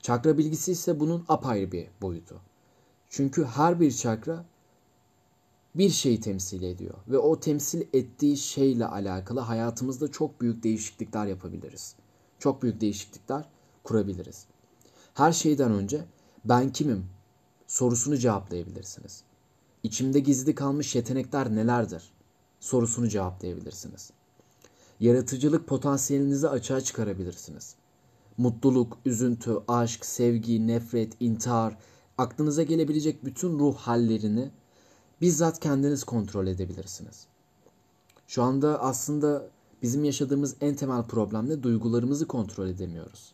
Çakra bilgisi ise bunun apayrı bir boyutu. Çünkü her bir çakra bir şeyi temsil ediyor ve o temsil ettiği şeyle alakalı hayatımızda çok büyük değişiklikler yapabiliriz. Çok büyük değişiklikler kurabiliriz. Her şeyden önce ben kimim sorusunu cevaplayabilirsiniz. İçimde gizli kalmış yetenekler nelerdir sorusunu cevaplayabilirsiniz. Yaratıcılık potansiyelinizi açığa çıkarabilirsiniz. Mutluluk, üzüntü, aşk, sevgi, nefret, intihar, aklınıza gelebilecek bütün ruh hallerini bizzat kendiniz kontrol edebilirsiniz. Şu anda aslında bizim yaşadığımız en temel problem de duygularımızı kontrol edemiyoruz.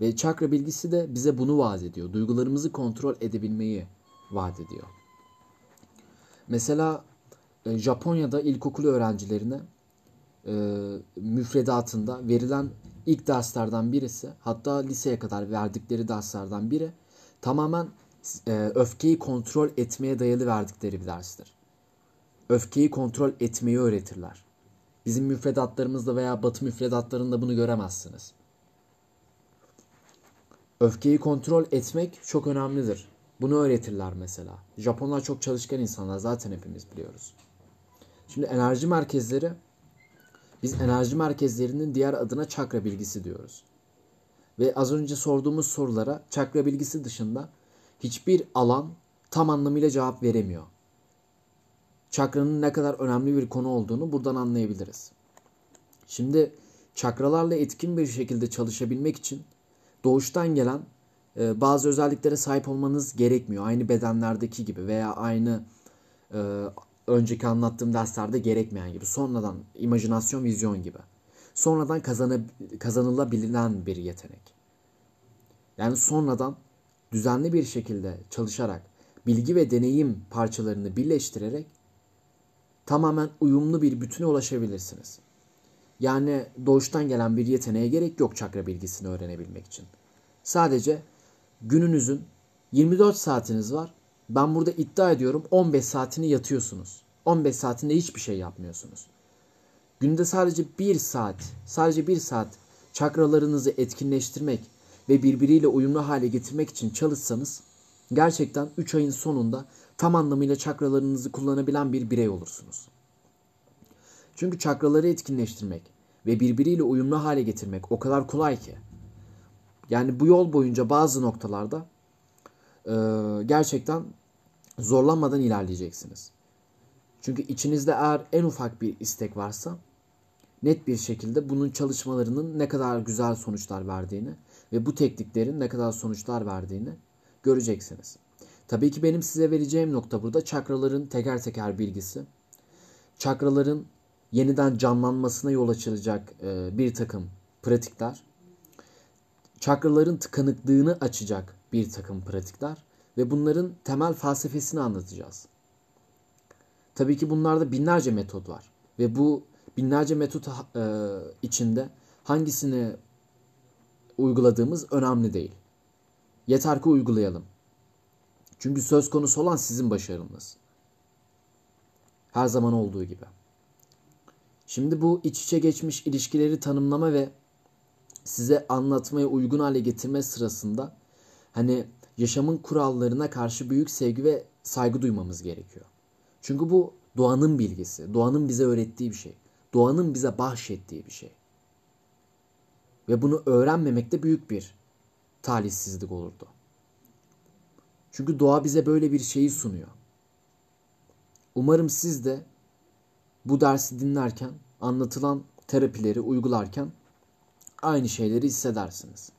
Ve çakra bilgisi de bize bunu vaat ediyor. Duygularımızı kontrol edebilmeyi vaat ediyor. Mesela e, Japonya'da ilkokul öğrencilerine e, müfredatında verilen ilk derslerden birisi hatta liseye kadar verdikleri derslerden biri tamamen e, öfkeyi kontrol etmeye dayalı verdikleri bir derstir. Öfkeyi kontrol etmeyi öğretirler. Bizim müfredatlarımızda veya batı müfredatlarında bunu göremezsiniz. Öfkeyi kontrol etmek çok önemlidir. Bunu öğretirler mesela. Japonlar çok çalışkan insanlar zaten hepimiz biliyoruz. Şimdi enerji merkezleri biz enerji merkezlerinin diğer adına çakra bilgisi diyoruz. Ve az önce sorduğumuz sorulara çakra bilgisi dışında hiçbir alan tam anlamıyla cevap veremiyor. Çakranın ne kadar önemli bir konu olduğunu buradan anlayabiliriz. Şimdi çakralarla etkin bir şekilde çalışabilmek için doğuştan gelen e, bazı özelliklere sahip olmanız gerekmiyor. Aynı bedenlerdeki gibi veya aynı e, önceki anlattığım derslerde gerekmeyen gibi. Sonradan imajinasyon, vizyon gibi. Sonradan kazanı, kazanılabilen bir yetenek. Yani sonradan düzenli bir şekilde çalışarak, bilgi ve deneyim parçalarını birleştirerek tamamen uyumlu bir bütüne ulaşabilirsiniz. Yani doğuştan gelen bir yeteneğe gerek yok çakra bilgisini öğrenebilmek için. Sadece gününüzün 24 saatiniz var. Ben burada iddia ediyorum 15 saatini yatıyorsunuz. 15 saatinde hiçbir şey yapmıyorsunuz. Günde sadece 1 saat, sadece 1 saat çakralarınızı etkinleştirmek ve birbiriyle uyumlu hale getirmek için çalışsanız gerçekten 3 ayın sonunda tam anlamıyla çakralarınızı kullanabilen bir birey olursunuz. Çünkü çakraları etkinleştirmek ve birbiriyle uyumlu hale getirmek o kadar kolay ki. Yani bu yol boyunca bazı noktalarda e, gerçekten zorlanmadan ilerleyeceksiniz. Çünkü içinizde eğer en ufak bir istek varsa net bir şekilde bunun çalışmalarının ne kadar güzel sonuçlar verdiğini ve bu tekniklerin ne kadar sonuçlar verdiğini göreceksiniz. Tabii ki benim size vereceğim nokta burada çakraların teker teker bilgisi. Çakraların yeniden canlanmasına yol açılacak e, bir takım pratikler. Çakraların tıkanıklığını açacak bir takım pratikler ve bunların temel felsefesini anlatacağız. Tabii ki bunlarda binlerce metot var ve bu binlerce metot e, içinde hangisini uyguladığımız önemli değil. Yeter ki uygulayalım. Çünkü söz konusu olan sizin başarınız. Her zaman olduğu gibi. Şimdi bu iç içe geçmiş ilişkileri tanımlama ve size anlatmaya uygun hale getirme sırasında hani yaşamın kurallarına karşı büyük sevgi ve saygı duymamız gerekiyor. Çünkü bu doğanın bilgisi, doğanın bize öğrettiği bir şey. Doğanın bize bahşettiği bir şey. Ve bunu öğrenmemek de büyük bir talihsizlik olurdu. Çünkü doğa bize böyle bir şeyi sunuyor. Umarım siz de bu dersi dinlerken, anlatılan terapileri uygularken aynı şeyleri hissedersiniz.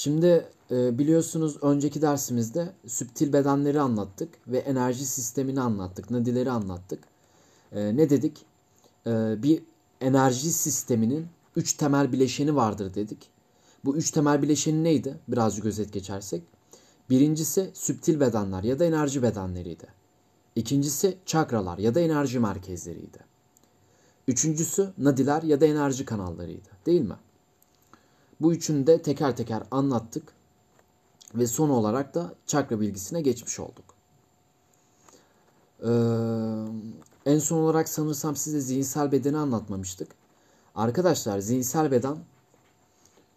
Şimdi e, biliyorsunuz önceki dersimizde süptil bedenleri anlattık ve enerji sistemini anlattık, nadileri anlattık. E, ne dedik? E, bir enerji sisteminin üç temel bileşeni vardır dedik. Bu üç temel bileşeni neydi? Birazcık özet geçersek. Birincisi süptil bedenler ya da enerji bedenleriydi. İkincisi çakralar ya da enerji merkezleriydi. Üçüncüsü nadiler ya da enerji kanallarıydı. Değil mi? Bu üçünü de teker teker anlattık ve son olarak da çakra bilgisine geçmiş olduk. Ee, en son olarak sanırsam size zihinsel bedeni anlatmamıştık. Arkadaşlar zihinsel beden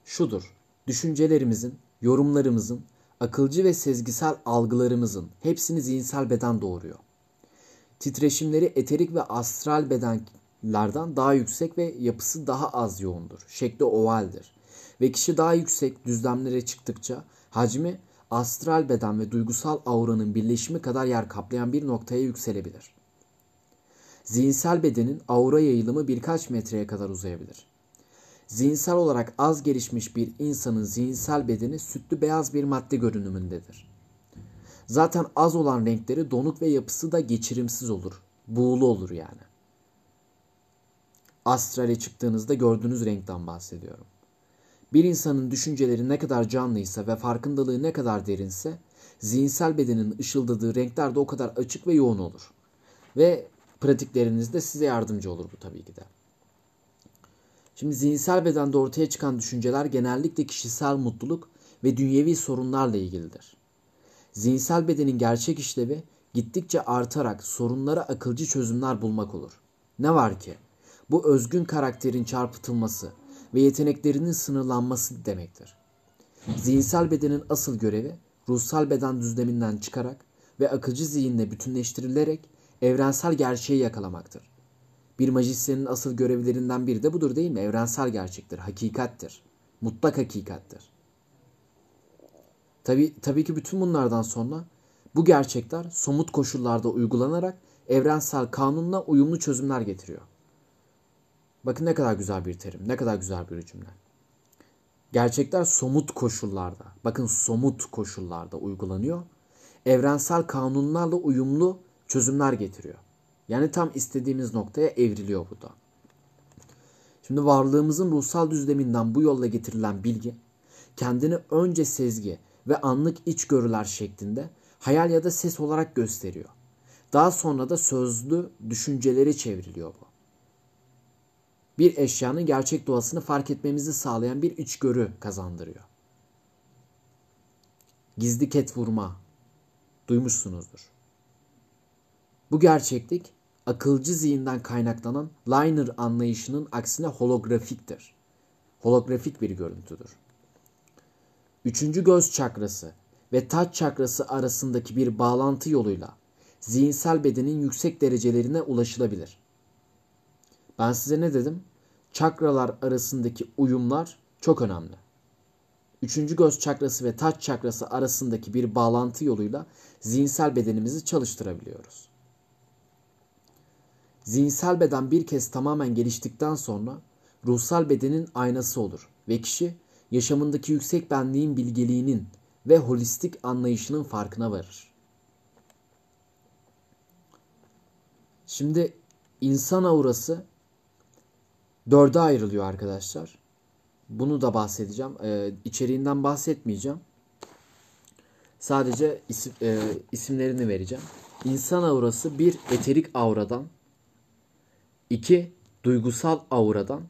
şudur. düşüncelerimizin, yorumlarımızın, akılcı ve sezgisel algılarımızın hepsini zihinsel beden doğuruyor. Titreşimleri eterik ve astral bedenlerden daha yüksek ve yapısı daha az yoğundur. Şekli ovaldir. Ve kişi daha yüksek düzlemlere çıktıkça hacmi astral beden ve duygusal auranın birleşimi kadar yer kaplayan bir noktaya yükselebilir. Zihinsel bedenin aura yayılımı birkaç metreye kadar uzayabilir. Zihinsel olarak az gelişmiş bir insanın zihinsel bedeni sütlü beyaz bir madde görünümündedir. Zaten az olan renkleri donuk ve yapısı da geçirimsiz olur. Buğulu olur yani. Astrale çıktığınızda gördüğünüz renkten bahsediyorum. Bir insanın düşünceleri ne kadar canlıysa ve farkındalığı ne kadar derinse zihinsel bedenin ışıldadığı renkler de o kadar açık ve yoğun olur. Ve pratiklerinizde size yardımcı olur bu tabii ki de. Şimdi zihinsel bedende ortaya çıkan düşünceler genellikle kişisel mutluluk ve dünyevi sorunlarla ilgilidir. Zihinsel bedenin gerçek işlevi gittikçe artarak sorunlara akılcı çözümler bulmak olur. Ne var ki bu özgün karakterin çarpıtılması ve yeteneklerinin sınırlanması demektir. Zihinsel bedenin asıl görevi ruhsal beden düzleminden çıkarak ve akılcı zihinle bütünleştirilerek evrensel gerçeği yakalamaktır. Bir majisyenin asıl görevlerinden biri de budur değil mi? Evrensel gerçektir, hakikattir. Mutlak hakikattir. Tabi, tabii ki bütün bunlardan sonra bu gerçekler somut koşullarda uygulanarak evrensel kanunla uyumlu çözümler getiriyor. Bakın ne kadar güzel bir terim, ne kadar güzel bir cümle. Gerçekler somut koşullarda, bakın somut koşullarda uygulanıyor. Evrensel kanunlarla uyumlu çözümler getiriyor. Yani tam istediğimiz noktaya evriliyor bu da. Şimdi varlığımızın ruhsal düzleminden bu yolla getirilen bilgi kendini önce sezgi ve anlık içgörüler şeklinde hayal ya da ses olarak gösteriyor. Daha sonra da sözlü düşüncelere çevriliyor bu. Bir eşyanın gerçek doğasını fark etmemizi sağlayan bir içgörü kazandırıyor. Gizli ket vurma duymuşsunuzdur. Bu gerçeklik akılcı zihinden kaynaklanan liner anlayışının aksine holografiktir. Holografik bir görüntüdür. Üçüncü göz çakrası ve taç çakrası arasındaki bir bağlantı yoluyla zihinsel bedenin yüksek derecelerine ulaşılabilir. Ben size ne dedim? Çakralar arasındaki uyumlar çok önemli. Üçüncü göz çakrası ve taç çakrası arasındaki bir bağlantı yoluyla zihinsel bedenimizi çalıştırabiliyoruz. Zihinsel beden bir kez tamamen geliştikten sonra ruhsal bedenin aynası olur ve kişi yaşamındaki yüksek benliğin bilgeliğinin ve holistik anlayışının farkına varır. Şimdi insan aurası dörde ayrılıyor arkadaşlar. Bunu da bahsedeceğim. Ee, içeriğinden bahsetmeyeceğim. Sadece isim, e, isimlerini vereceğim. İnsan aurası bir eterik auradan, 2. Duygusal auradan.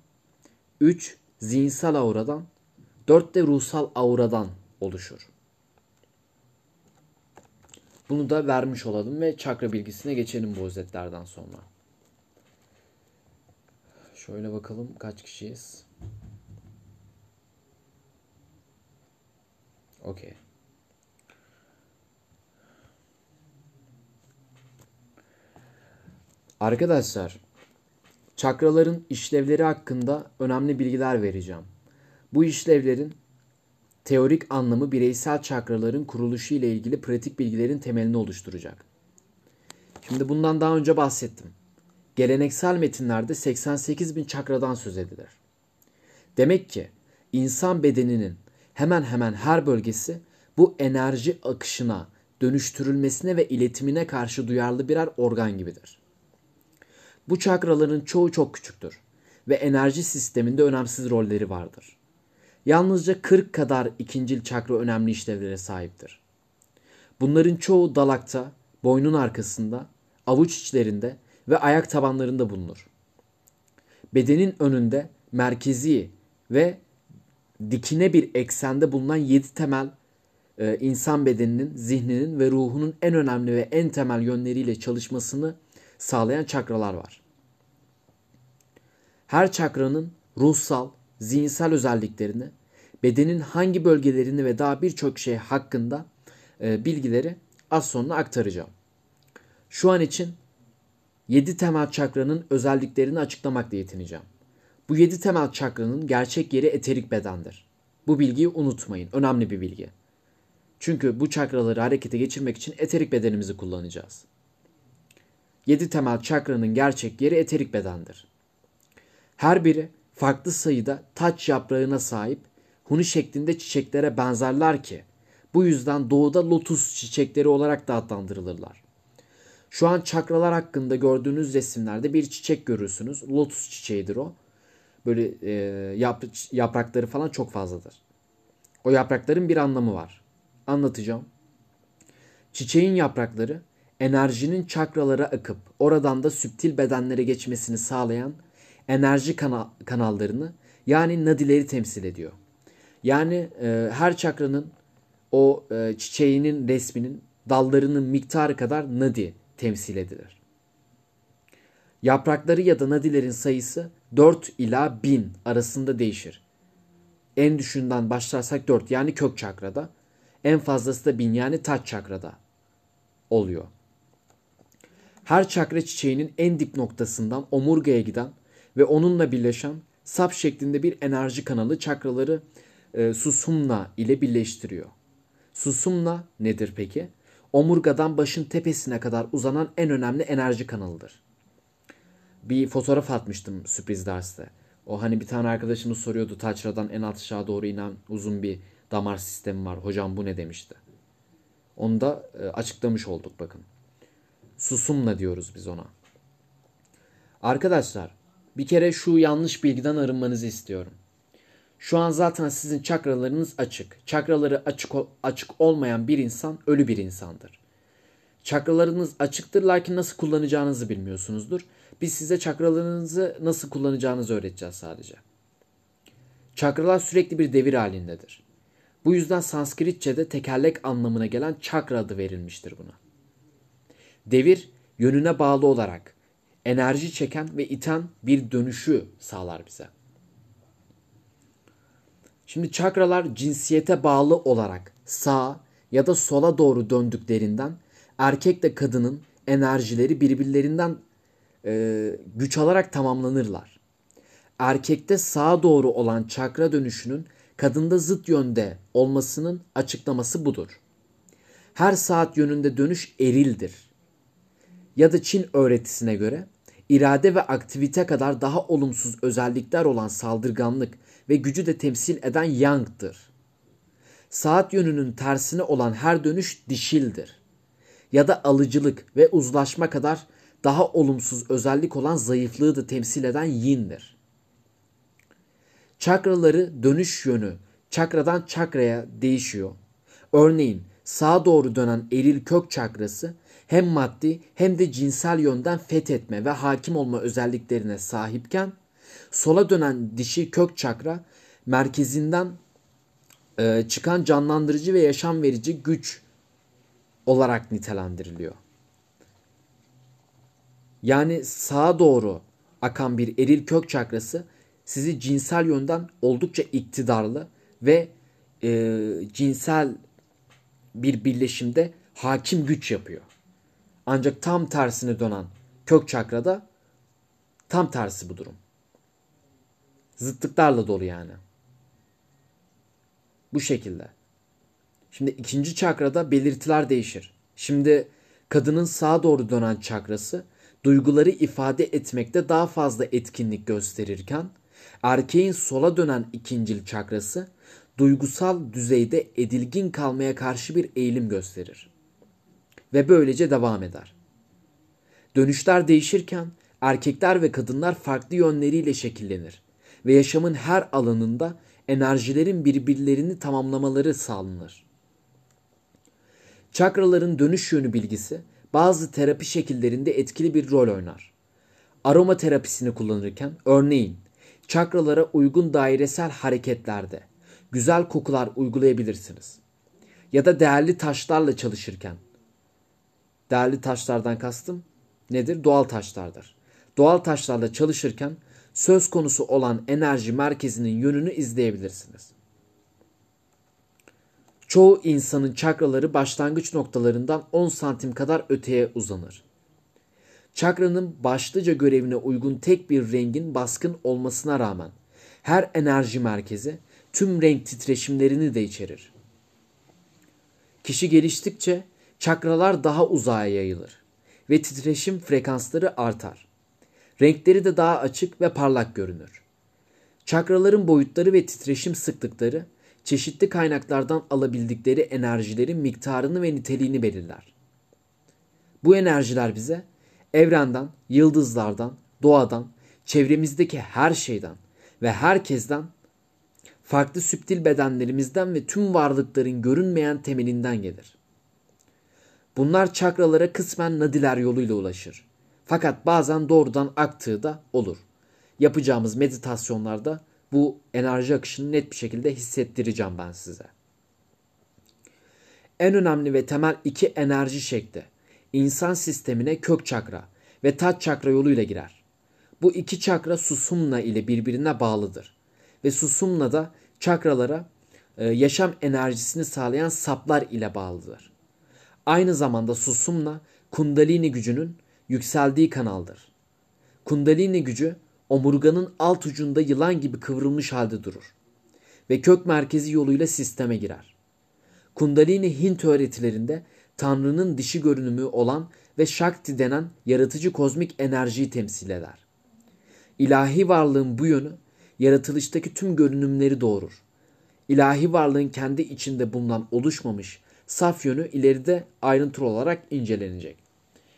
3. Zihinsel auradan. 4 de ruhsal auradan oluşur. Bunu da vermiş olalım ve çakra bilgisine geçelim bu özetlerden sonra. Şöyle bakalım kaç kişiyiz. Okey. Arkadaşlar Çakraların işlevleri hakkında önemli bilgiler vereceğim. Bu işlevlerin teorik anlamı bireysel çakraların kuruluşu ile ilgili pratik bilgilerin temelini oluşturacak. Şimdi bundan daha önce bahsettim. Geleneksel metinlerde 88 bin çakradan söz edilir. Demek ki insan bedeninin hemen hemen her bölgesi bu enerji akışına, dönüştürülmesine ve iletimine karşı duyarlı birer organ gibidir. Bu çakraların çoğu çok küçüktür ve enerji sisteminde önemsiz rolleri vardır. Yalnızca 40 kadar ikincil çakra önemli işlevlere sahiptir. Bunların çoğu dalakta, boynun arkasında, avuç içlerinde ve ayak tabanlarında bulunur. Bedenin önünde merkezi ve dikine bir eksende bulunan yedi temel e, insan bedeninin, zihninin ve ruhunun en önemli ve en temel yönleriyle çalışmasını sağlayan çakralar var. Her çakranın ruhsal, zihinsel özelliklerini bedenin hangi bölgelerini ve daha birçok şey hakkında e, bilgileri az sonra aktaracağım. Şu an için 7 temel çakranın özelliklerini açıklamakla yetineceğim. Bu 7 temel çakranın gerçek yeri eterik bedendir. Bu bilgiyi unutmayın. Önemli bir bilgi. Çünkü bu çakraları harekete geçirmek için eterik bedenimizi kullanacağız. 7 temel çakranın gerçek yeri eterik bedendir. Her biri farklı sayıda taç yaprağına sahip huni şeklinde çiçeklere benzerler ki bu yüzden doğuda lotus çiçekleri olarak da adlandırılırlar. Şu an çakralar hakkında gördüğünüz resimlerde bir çiçek görürsünüz. Lotus çiçeğidir o. Böyle e, yap, yaprakları falan çok fazladır. O yaprakların bir anlamı var. Anlatacağım. Çiçeğin yaprakları enerjinin çakralara akıp oradan da süptil bedenlere geçmesini sağlayan enerji kanal, kanallarını yani nadileri temsil ediyor. Yani e, her çakranın o e, çiçeğinin resminin dallarının miktarı kadar nadi temsil edilir. Yaprakları ya da nadilerin sayısı 4 ila 1000 arasında değişir. En düşünden başlarsak 4 yani kök çakrada. En fazlası da 1000 yani taç çakrada oluyor. Her çakra çiçeğinin en dip noktasından omurgaya giden ve onunla birleşen sap şeklinde bir enerji kanalı çakraları e, susumna ile birleştiriyor. Susumna nedir peki? Omurgadan başın tepesine kadar uzanan en önemli enerji kanalıdır. Bir fotoğraf atmıştım sürpriz derste. O hani bir tane arkadaşımız soruyordu taçradan en alt aşağı doğru inen uzun bir damar sistemi var. Hocam bu ne demişti. Onu da e, açıklamış olduk bakın. Susumla diyoruz biz ona. Arkadaşlar bir kere şu yanlış bilgiden arınmanızı istiyorum. Şu an zaten sizin çakralarınız açık. Çakraları açık açık olmayan bir insan ölü bir insandır. Çakralarınız açıktır lakin nasıl kullanacağınızı bilmiyorsunuzdur. Biz size çakralarınızı nasıl kullanacağınızı öğreteceğiz sadece. Çakralar sürekli bir devir halindedir. Bu yüzden Sanskritçe'de tekerlek anlamına gelen çakra adı verilmiştir buna. Devir yönüne bağlı olarak enerji çeken ve iten bir dönüşü sağlar bize. Şimdi çakralar cinsiyete bağlı olarak sağa ya da sola doğru döndüklerinden erkekle kadının enerjileri birbirlerinden e, güç alarak tamamlanırlar. Erkekte sağa doğru olan çakra dönüşünün kadında zıt yönde olmasının açıklaması budur. Her saat yönünde dönüş erildir. Ya da Çin öğretisine göre irade ve aktivite kadar daha olumsuz özellikler olan saldırganlık ve gücü de temsil eden yang'dır. Saat yönünün tersine olan her dönüş dişildir. Ya da alıcılık ve uzlaşma kadar daha olumsuz özellik olan zayıflığı da temsil eden yin'dir. Çakraları dönüş yönü çakradan çakraya değişiyor. Örneğin sağa doğru dönen eril kök çakrası hem maddi hem de cinsel yönden fethetme ve hakim olma özelliklerine sahipken sola dönen dişi kök çakra merkezinden e, çıkan canlandırıcı ve yaşam verici güç olarak nitelendiriliyor. Yani sağa doğru akan bir eril kök çakrası sizi cinsel yönden oldukça iktidarlı ve e, cinsel bir birleşimde hakim güç yapıyor. Ancak tam tersine dönen kök çakrada tam tersi bu durum. Zıtlıklarla dolu yani. Bu şekilde. Şimdi ikinci çakrada belirtiler değişir. Şimdi kadının sağa doğru dönen çakrası duyguları ifade etmekte daha fazla etkinlik gösterirken erkeğin sola dönen ikincil çakrası duygusal düzeyde edilgin kalmaya karşı bir eğilim gösterir. Ve böylece devam eder. Dönüşler değişirken erkekler ve kadınlar farklı yönleriyle şekillenir ve yaşamın her alanında enerjilerin birbirlerini tamamlamaları sağlanır. Çakraların dönüş yönü bilgisi bazı terapi şekillerinde etkili bir rol oynar. Aroma terapisini kullanırken örneğin çakralara uygun dairesel hareketlerde güzel kokular uygulayabilirsiniz. Ya da değerli taşlarla çalışırken. Değerli taşlardan kastım nedir? Doğal taşlardır. Doğal taşlarla çalışırken söz konusu olan enerji merkezinin yönünü izleyebilirsiniz. Çoğu insanın çakraları başlangıç noktalarından 10 santim kadar öteye uzanır. Çakranın başlıca görevine uygun tek bir rengin baskın olmasına rağmen her enerji merkezi tüm renk titreşimlerini de içerir. Kişi geliştikçe çakralar daha uzağa yayılır ve titreşim frekansları artar. Renkleri de daha açık ve parlak görünür. Çakraların boyutları ve titreşim sıklıkları çeşitli kaynaklardan alabildikleri enerjilerin miktarını ve niteliğini belirler. Bu enerjiler bize evrenden, yıldızlardan, doğadan, çevremizdeki her şeyden ve herkesten farklı süptil bedenlerimizden ve tüm varlıkların görünmeyen temelinden gelir. Bunlar çakralara kısmen nadiler yoluyla ulaşır. Fakat bazen doğrudan aktığı da olur. Yapacağımız meditasyonlarda bu enerji akışını net bir şekilde hissettireceğim ben size. En önemli ve temel iki enerji şekli insan sistemine kök çakra ve taç çakra yoluyla girer. Bu iki çakra susumna ile birbirine bağlıdır. Ve susumna da çakralara e, yaşam enerjisini sağlayan saplar ile bağlıdır. Aynı zamanda susumna kundalini gücünün yükseldiği kanaldır. Kundalini gücü omurganın alt ucunda yılan gibi kıvrılmış halde durur ve kök merkezi yoluyla sisteme girer. Kundalini Hint öğretilerinde Tanrı'nın dişi görünümü olan ve Shakti denen yaratıcı kozmik enerjiyi temsil eder. İlahi varlığın bu yönü yaratılıştaki tüm görünümleri doğurur. İlahi varlığın kendi içinde bulunan oluşmamış saf yönü ileride ayrıntılı olarak incelenecek.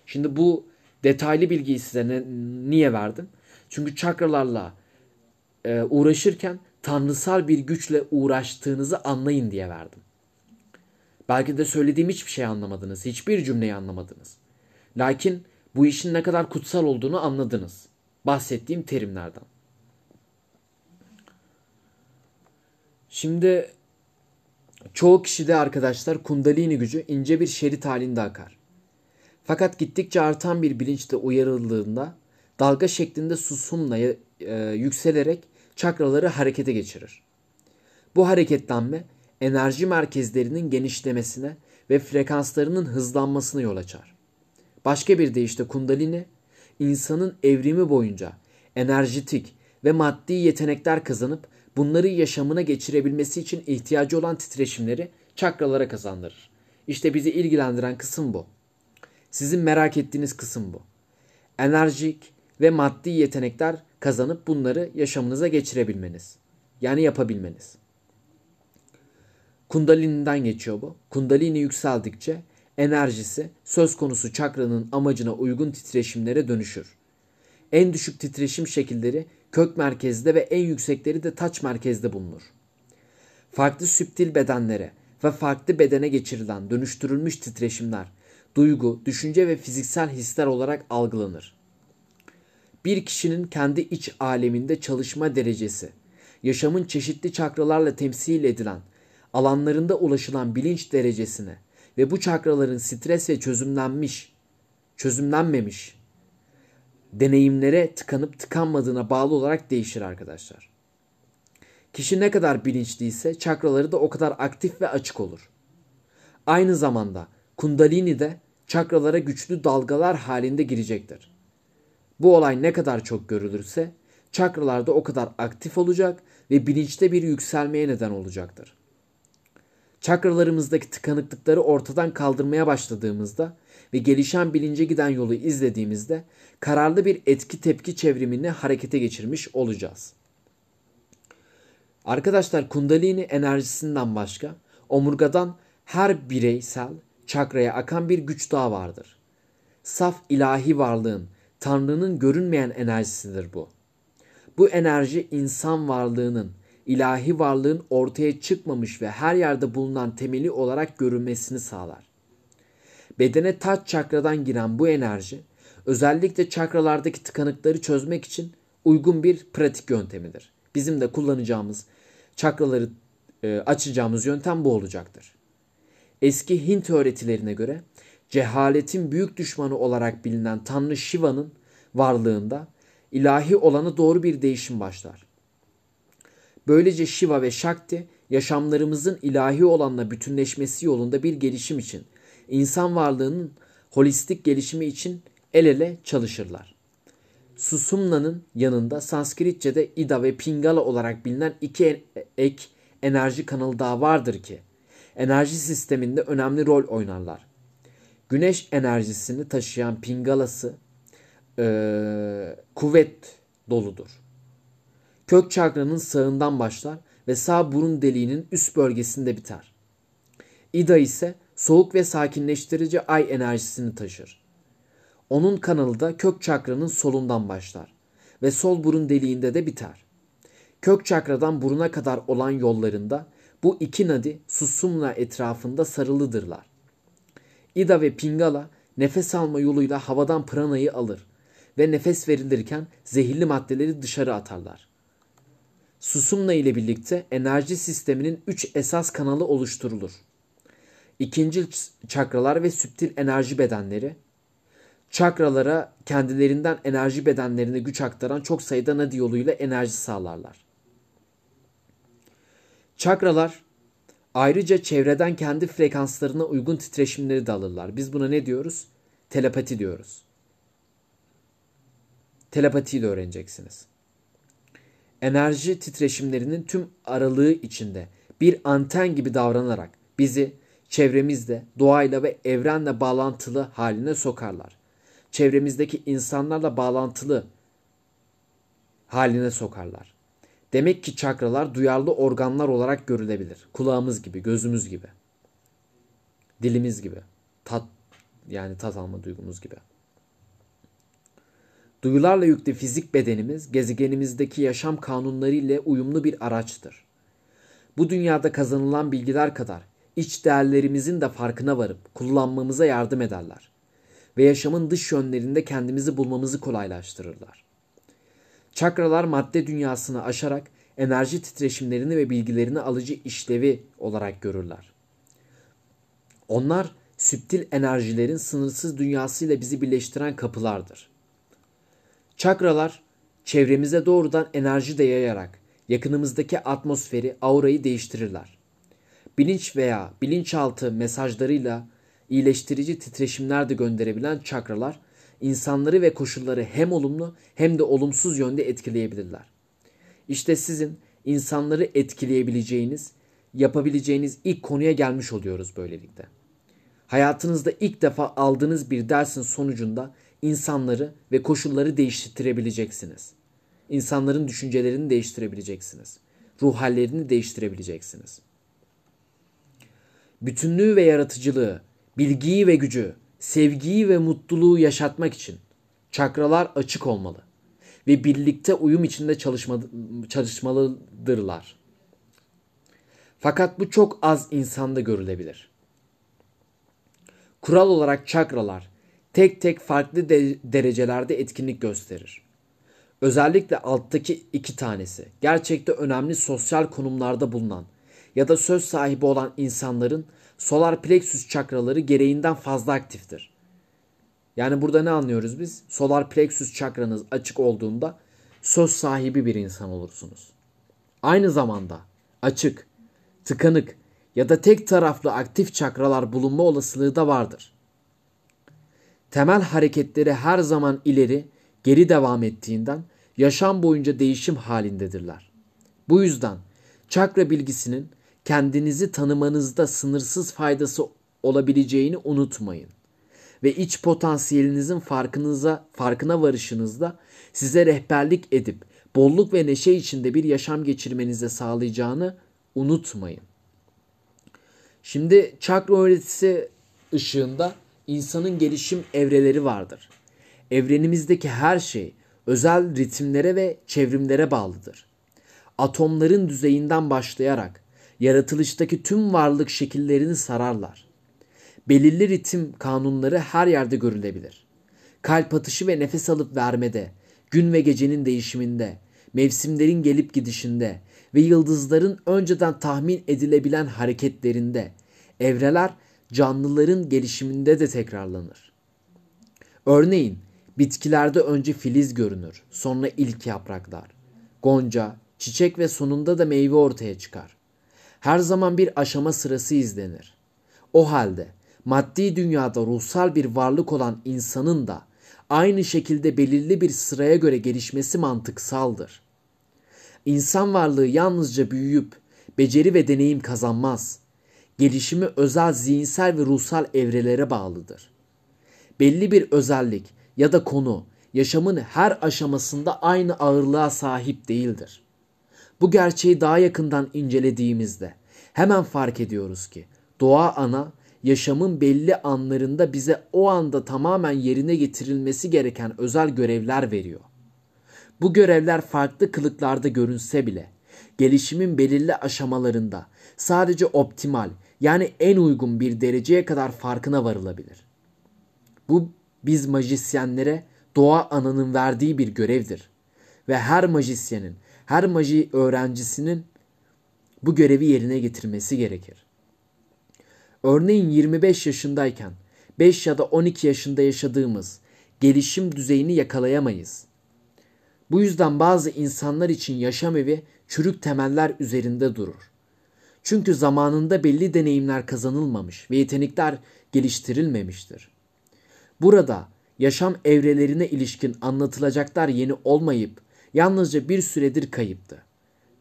Şimdi bu detaylı bilgiyi size ne, niye verdim? Çünkü çakralarla e, uğraşırken tanrısal bir güçle uğraştığınızı anlayın diye verdim. Belki de söylediğim hiçbir şey anlamadınız. Hiçbir cümleyi anlamadınız. Lakin bu işin ne kadar kutsal olduğunu anladınız. Bahsettiğim terimlerden. Şimdi çoğu kişide arkadaşlar kundalini gücü ince bir şerit halinde akar. Fakat gittikçe artan bir bilinçte uyarıldığında dalga şeklinde susumla e, yükselerek çakraları harekete geçirir. Bu hareketlenme enerji merkezlerinin genişlemesine ve frekanslarının hızlanmasına yol açar. Başka bir deyişle kundalini, insanın evrimi boyunca enerjitik ve maddi yetenekler kazanıp bunları yaşamına geçirebilmesi için ihtiyacı olan titreşimleri çakralara kazandırır. İşte bizi ilgilendiren kısım bu. Sizin merak ettiğiniz kısım bu. Enerjik ve maddi yetenekler kazanıp bunları yaşamınıza geçirebilmeniz. Yani yapabilmeniz. Kundalini'den geçiyor bu. Kundalini yükseldikçe enerjisi söz konusu çakranın amacına uygun titreşimlere dönüşür. En düşük titreşim şekilleri kök merkezde ve en yüksekleri de taç merkezde bulunur. Farklı süptil bedenlere ve farklı bedene geçirilen dönüştürülmüş titreşimler, duygu, düşünce ve fiziksel hisler olarak algılanır. Bir kişinin kendi iç aleminde çalışma derecesi, yaşamın çeşitli çakralarla temsil edilen alanlarında ulaşılan bilinç derecesine ve bu çakraların stres ve çözümlenmiş, çözümlenmemiş deneyimlere tıkanıp tıkanmadığına bağlı olarak değişir arkadaşlar. Kişi ne kadar bilinçliyse çakraları da o kadar aktif ve açık olur. Aynı zamanda kundalini de çakralara güçlü dalgalar halinde girecektir. Bu olay ne kadar çok görülürse çakralar da o kadar aktif olacak ve bilinçte bir yükselmeye neden olacaktır. Çakralarımızdaki tıkanıklıkları ortadan kaldırmaya başladığımızda ve gelişen bilince giden yolu izlediğimizde kararlı bir etki tepki çevrimini harekete geçirmiş olacağız. Arkadaşlar kundalini enerjisinden başka omurgadan her bireysel çakraya akan bir güç daha vardır. Saf ilahi varlığın, Tanrı'nın görünmeyen enerjisidir bu. Bu enerji insan varlığının, ilahi varlığın ortaya çıkmamış ve her yerde bulunan temeli olarak görünmesini sağlar. Bedene taç çakradan giren bu enerji özellikle çakralardaki tıkanıkları çözmek için uygun bir pratik yöntemidir. Bizim de kullanacağımız çakraları e, açacağımız yöntem bu olacaktır. Eski Hint öğretilerine göre cehaletin büyük düşmanı olarak bilinen Tanrı Shiva'nın varlığında ilahi olana doğru bir değişim başlar. Böylece Shiva ve Shakti yaşamlarımızın ilahi olanla bütünleşmesi yolunda bir gelişim için, insan varlığının holistik gelişimi için el ele çalışırlar. Susumna'nın yanında Sanskritçe'de Ida ve Pingala olarak bilinen iki ek enerji kanalı daha vardır ki enerji sisteminde önemli rol oynarlar. Güneş enerjisini taşıyan Pingalası e, kuvvet doludur. Kök çakranın sağından başlar ve sağ burun deliğinin üst bölgesinde biter. Ida ise soğuk ve sakinleştirici ay enerjisini taşır. Onun kanalı da kök çakranın solundan başlar ve sol burun deliğinde de biter. Kök çakradan buruna kadar olan yollarında bu iki nadi Susumna etrafında sarılıdırlar. Ida ve Pingala nefes alma yoluyla havadan pranayı alır ve nefes verilirken zehirli maddeleri dışarı atarlar. Susumna ile birlikte enerji sisteminin üç esas kanalı oluşturulur. İkinci çakralar ve süptil enerji bedenleri, çakralara kendilerinden enerji bedenlerine güç aktaran çok sayıda nadi yoluyla enerji sağlarlar. Çakralar ayrıca çevreden kendi frekanslarına uygun titreşimleri de alırlar. Biz buna ne diyoruz? Telepati diyoruz. Telepatiyi de öğreneceksiniz. Enerji titreşimlerinin tüm aralığı içinde bir anten gibi davranarak bizi çevremizde, doğayla ve evrenle bağlantılı haline sokarlar. Çevremizdeki insanlarla bağlantılı haline sokarlar. Demek ki çakralar duyarlı organlar olarak görülebilir. Kulağımız gibi, gözümüz gibi. Dilimiz gibi. Tat yani tat alma duygumuz gibi. Duyularla yüklü fizik bedenimiz gezegenimizdeki yaşam kanunları ile uyumlu bir araçtır. Bu dünyada kazanılan bilgiler kadar iç değerlerimizin de farkına varıp kullanmamıza yardım ederler ve yaşamın dış yönlerinde kendimizi bulmamızı kolaylaştırırlar. Çakralar madde dünyasını aşarak enerji titreşimlerini ve bilgilerini alıcı işlevi olarak görürler. Onlar süptil enerjilerin sınırsız dünyasıyla bizi birleştiren kapılardır. Çakralar çevremize doğrudan enerji de yayarak yakınımızdaki atmosferi, aurayı değiştirirler. Bilinç veya bilinçaltı mesajlarıyla iyileştirici titreşimler de gönderebilen çakralar insanları ve koşulları hem olumlu hem de olumsuz yönde etkileyebilirler. İşte sizin insanları etkileyebileceğiniz, yapabileceğiniz ilk konuya gelmiş oluyoruz böylelikle. Hayatınızda ilk defa aldığınız bir dersin sonucunda insanları ve koşulları değiştirebileceksiniz. İnsanların düşüncelerini değiştirebileceksiniz. Ruh hallerini değiştirebileceksiniz. Bütünlüğü ve yaratıcılığı, bilgiyi ve gücü, sevgiyi ve mutluluğu yaşatmak için çakralar açık olmalı ve birlikte uyum içinde çalışma, çalışmalıdırlar. Fakat bu çok az insanda görülebilir. Kural olarak çakralar tek tek farklı de derecelerde etkinlik gösterir. Özellikle alttaki iki tanesi gerçekte önemli sosyal konumlarda bulunan ya da söz sahibi olan insanların solar plexus çakraları gereğinden fazla aktiftir. Yani burada ne anlıyoruz biz? Solar plexus çakranız açık olduğunda söz sahibi bir insan olursunuz. Aynı zamanda açık, tıkanık ya da tek taraflı aktif çakralar bulunma olasılığı da vardır. Temel hareketleri her zaman ileri, geri devam ettiğinden yaşam boyunca değişim halindedirler. Bu yüzden çakra bilgisinin kendinizi tanımanızda sınırsız faydası olabileceğini unutmayın. Ve iç potansiyelinizin farkınıza, farkına varışınızda size rehberlik edip bolluk ve neşe içinde bir yaşam geçirmenize sağlayacağını unutmayın. Şimdi çakra öğretisi ışığında insanın gelişim evreleri vardır. Evrenimizdeki her şey özel ritimlere ve çevrimlere bağlıdır. Atomların düzeyinden başlayarak yaratılıştaki tüm varlık şekillerini sararlar. Belirli ritim kanunları her yerde görülebilir. Kalp atışı ve nefes alıp vermede, gün ve gecenin değişiminde, mevsimlerin gelip gidişinde ve yıldızların önceden tahmin edilebilen hareketlerinde, evreler canlıların gelişiminde de tekrarlanır. Örneğin bitkilerde önce filiz görünür, sonra ilk yapraklar, gonca, çiçek ve sonunda da meyve ortaya çıkar. Her zaman bir aşama sırası izlenir. O halde maddi dünyada ruhsal bir varlık olan insanın da aynı şekilde belirli bir sıraya göre gelişmesi mantıksaldır. İnsan varlığı yalnızca büyüyüp beceri ve deneyim kazanmaz. Gelişimi özel zihinsel ve ruhsal evrelere bağlıdır. Belli bir özellik ya da konu yaşamın her aşamasında aynı ağırlığa sahip değildir. Bu gerçeği daha yakından incelediğimizde hemen fark ediyoruz ki doğa ana yaşamın belli anlarında bize o anda tamamen yerine getirilmesi gereken özel görevler veriyor. Bu görevler farklı kılıklarda görünse bile gelişimin belirli aşamalarında sadece optimal yani en uygun bir dereceye kadar farkına varılabilir. Bu biz majisyenlere doğa ananın verdiği bir görevdir. Ve her majisyenin, her maji öğrencisinin bu görevi yerine getirmesi gerekir. Örneğin 25 yaşındayken 5 ya da 12 yaşında yaşadığımız gelişim düzeyini yakalayamayız. Bu yüzden bazı insanlar için yaşam evi çürük temeller üzerinde durur. Çünkü zamanında belli deneyimler kazanılmamış ve yetenekler geliştirilmemiştir. Burada yaşam evrelerine ilişkin anlatılacaklar yeni olmayıp yalnızca bir süredir kayıptı.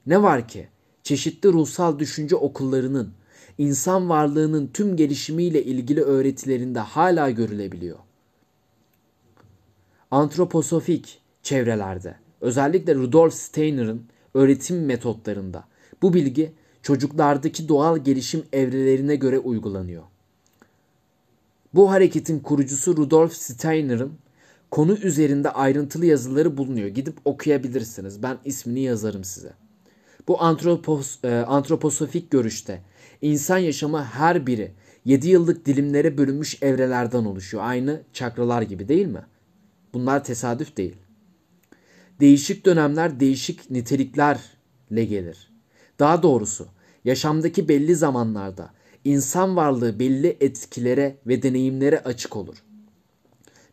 Ne var ki çeşitli ruhsal düşünce okullarının insan varlığının tüm gelişimiyle ilgili öğretilerinde hala görülebiliyor. Antroposofik çevrelerde, özellikle Rudolf Steiner'ın öğretim metotlarında bu bilgi çocuklardaki doğal gelişim evrelerine göre uygulanıyor. Bu hareketin kurucusu Rudolf Steiner'ın konu üzerinde ayrıntılı yazıları bulunuyor. Gidip okuyabilirsiniz. Ben ismini yazarım size. Bu antropos, e, antroposofik görüşte insan yaşamı her biri 7 yıllık dilimlere bölünmüş evrelerden oluşuyor. Aynı çakralar gibi değil mi? Bunlar tesadüf değil. Değişik dönemler değişik niteliklerle gelir. Daha doğrusu yaşamdaki belli zamanlarda insan varlığı belli etkilere ve deneyimlere açık olur.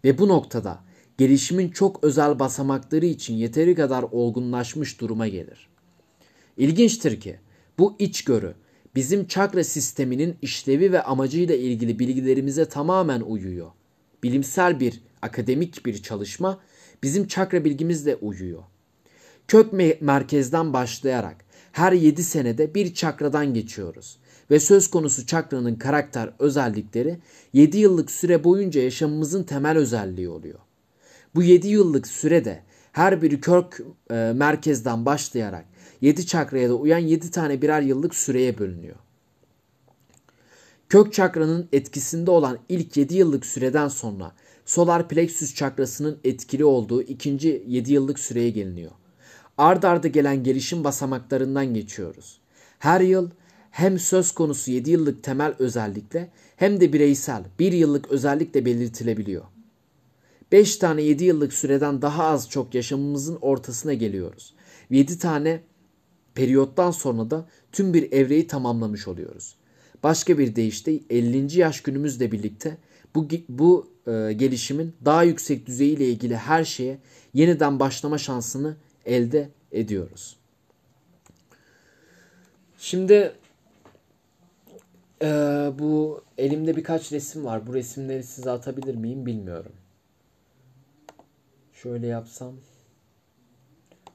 Ve bu noktada gelişimin çok özel basamakları için yeteri kadar olgunlaşmış duruma gelir. İlginçtir ki bu içgörü bizim çakra sisteminin işlevi ve amacıyla ilgili bilgilerimize tamamen uyuyor. Bilimsel bir, akademik bir çalışma bizim çakra bilgimizle uyuyor. Kök merkezden başlayarak her 7 senede bir çakradan geçiyoruz ve söz konusu çakranın karakter özellikleri 7 yıllık süre boyunca yaşamımızın temel özelliği oluyor. Bu 7 yıllık sürede her biri kök e, merkezden başlayarak 7 çakraya da uyan 7 tane birer yıllık süreye bölünüyor. Kök çakranın etkisinde olan ilk 7 yıllık süreden sonra solar plexus çakrasının etkili olduğu ikinci 7 yıllık süreye geliniyor. Ard arda gelen gelişim basamaklarından geçiyoruz. Her yıl hem söz konusu 7 yıllık temel özellikle hem de bireysel 1 yıllık özellikle belirtilebiliyor. 5 tane 7 yıllık süreden daha az çok yaşamımızın ortasına geliyoruz. 7 tane periyottan sonra da tüm bir evreyi tamamlamış oluyoruz. Başka bir deyişle 50. yaş günümüzle birlikte bu, bu e, gelişimin daha yüksek düzeyiyle ilgili her şeye yeniden başlama şansını elde ediyoruz. Şimdi e, bu elimde birkaç resim var. Bu resimleri size atabilir miyim bilmiyorum. Şöyle yapsam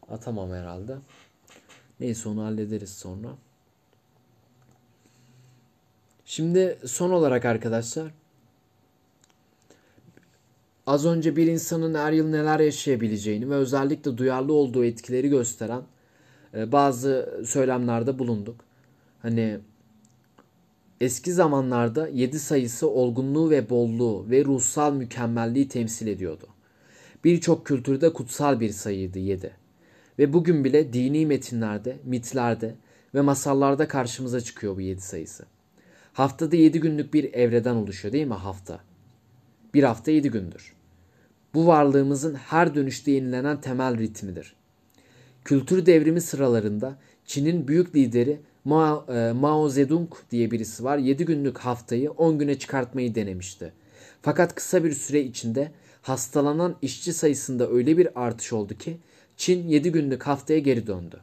atamam herhalde. Neyse onu hallederiz sonra. Şimdi son olarak arkadaşlar az önce bir insanın her yıl neler yaşayabileceğini ve özellikle duyarlı olduğu etkileri gösteren e, bazı söylemlerde bulunduk. Hani eski zamanlarda 7 sayısı olgunluğu ve bolluğu ve ruhsal mükemmelliği temsil ediyordu. Birçok kültürde kutsal bir sayıydı 7. Ve bugün bile dini metinlerde, mitlerde ve masallarda karşımıza çıkıyor bu 7 sayısı. Haftada 7 günlük bir evreden oluşuyor değil mi hafta? Bir hafta 7 gündür. Bu varlığımızın her dönüşte yenilenen temel ritmidir. Kültür devrimi sıralarında Çin'in büyük lideri Mao, e, Mao Zedong diye birisi var. 7 günlük haftayı 10 güne çıkartmayı denemişti. Fakat kısa bir süre içinde hastalanan işçi sayısında öyle bir artış oldu ki Çin 7 günlük haftaya geri döndü.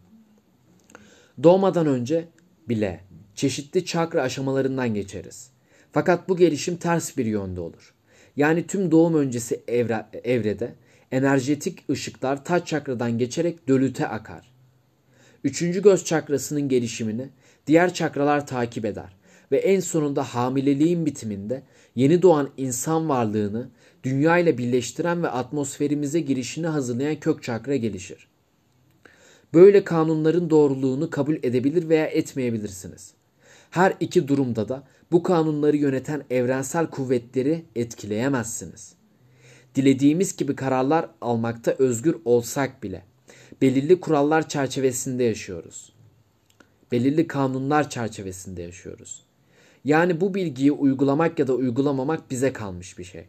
Doğmadan önce bile çeşitli çakra aşamalarından geçeriz. Fakat bu gelişim ters bir yönde olur. Yani tüm doğum öncesi evre, evrede enerjetik ışıklar taç çakradan geçerek dölüte akar. Üçüncü göz çakrasının gelişimini diğer çakralar takip eder ve en sonunda hamileliğin bitiminde yeni doğan insan varlığını dünya ile birleştiren ve atmosferimize girişini hazırlayan kök çakra gelişir. Böyle kanunların doğruluğunu kabul edebilir veya etmeyebilirsiniz. Her iki durumda da bu kanunları yöneten evrensel kuvvetleri etkileyemezsiniz. Dilediğimiz gibi kararlar almakta özgür olsak bile belirli kurallar çerçevesinde yaşıyoruz. Belirli kanunlar çerçevesinde yaşıyoruz. Yani bu bilgiyi uygulamak ya da uygulamamak bize kalmış bir şey.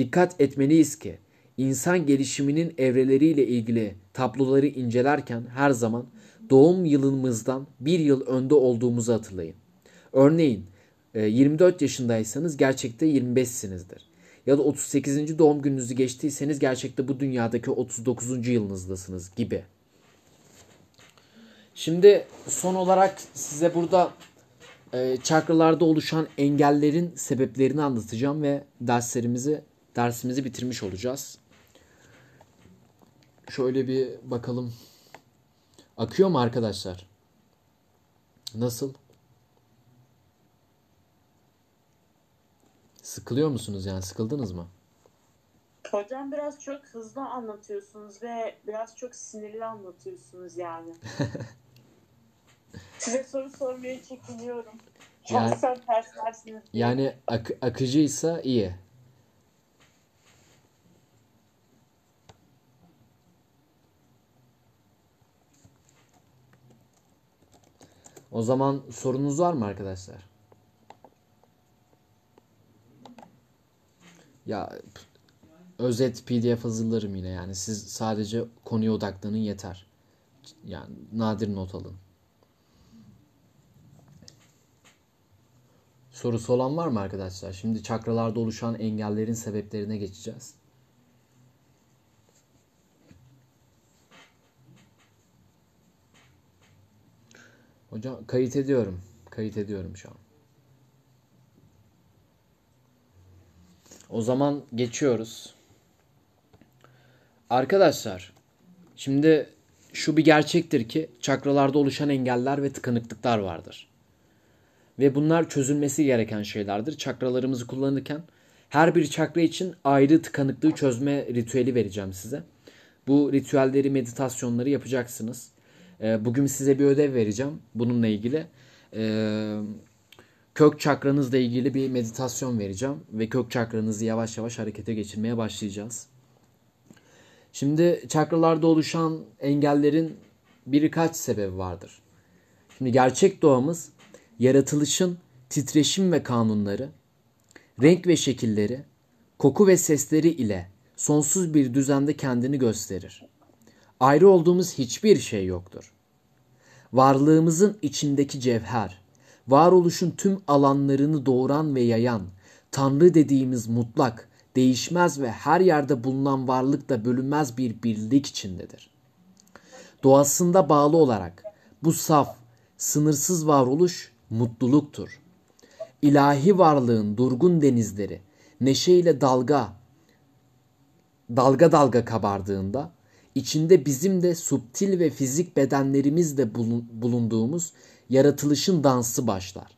Dikkat etmeliyiz ki insan gelişiminin evreleriyle ilgili tabloları incelerken her zaman doğum yılımızdan bir yıl önde olduğumuzu hatırlayın. Örneğin 24 e, yaşındaysanız gerçekte 25'sinizdir. Ya da 38. doğum gününüzü geçtiyseniz gerçekte bu dünyadaki 39. yılınızdasınız gibi. Şimdi son olarak size burada e, çakralarda oluşan engellerin sebeplerini anlatacağım ve derslerimizi dersimizi bitirmiş olacağız. Şöyle bir bakalım. Akıyor mu arkadaşlar? Nasıl? Sıkılıyor musunuz yani? Sıkıldınız mı? Hocam biraz çok hızlı anlatıyorsunuz ve biraz çok sinirli anlatıyorsunuz yani. Size soru sormaya çekiniyorum. Yani, terslersiniz. Yani ak- akıcıysa iyi. O zaman sorunuz var mı arkadaşlar? Ya özet PDF hazırlarım yine yani. Siz sadece konuya odaklanın yeter. Yani nadir not alın. Sorusu olan var mı arkadaşlar? Şimdi çakralarda oluşan engellerin sebeplerine geçeceğiz. Hocam kayıt ediyorum. Kayıt ediyorum şu an. O zaman geçiyoruz. Arkadaşlar, şimdi şu bir gerçektir ki çakralarda oluşan engeller ve tıkanıklıklar vardır. Ve bunlar çözülmesi gereken şeylerdir. Çakralarımızı kullanırken her bir çakra için ayrı tıkanıklığı çözme ritüeli vereceğim size. Bu ritüelleri, meditasyonları yapacaksınız. Ee, bugün size bir ödev vereceğim bununla ilgili. Ee, kök çakranızla ilgili bir meditasyon vereceğim. Ve kök çakranızı yavaş yavaş harekete geçirmeye başlayacağız. Şimdi çakralarda oluşan engellerin birkaç sebebi vardır. Şimdi gerçek doğamız yaratılışın titreşim ve kanunları, renk ve şekilleri, koku ve sesleri ile sonsuz bir düzende kendini gösterir. Ayrı olduğumuz hiçbir şey yoktur. Varlığımızın içindeki cevher, varoluşun tüm alanlarını doğuran ve yayan, Tanrı dediğimiz mutlak, değişmez ve her yerde bulunan varlıkla bölünmez bir birlik içindedir. Doğasında bağlı olarak bu saf, sınırsız varoluş mutluluktur. İlahi varlığın durgun denizleri neşeyle dalga dalga dalga kabardığında içinde bizim de subtil ve fizik bedenlerimizle bulunduğumuz yaratılışın dansı başlar.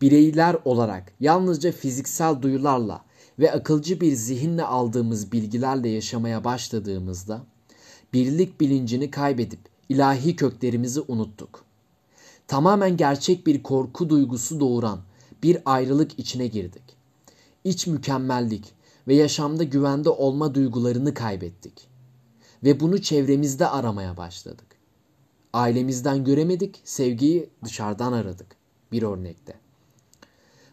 Bireyler olarak yalnızca fiziksel duyularla ve akılcı bir zihinle aldığımız bilgilerle yaşamaya başladığımızda birlik bilincini kaybedip ilahi köklerimizi unuttuk tamamen gerçek bir korku duygusu doğuran bir ayrılık içine girdik. İç mükemmellik ve yaşamda güvende olma duygularını kaybettik. Ve bunu çevremizde aramaya başladık. Ailemizden göremedik, sevgiyi dışarıdan aradık. Bir örnekte.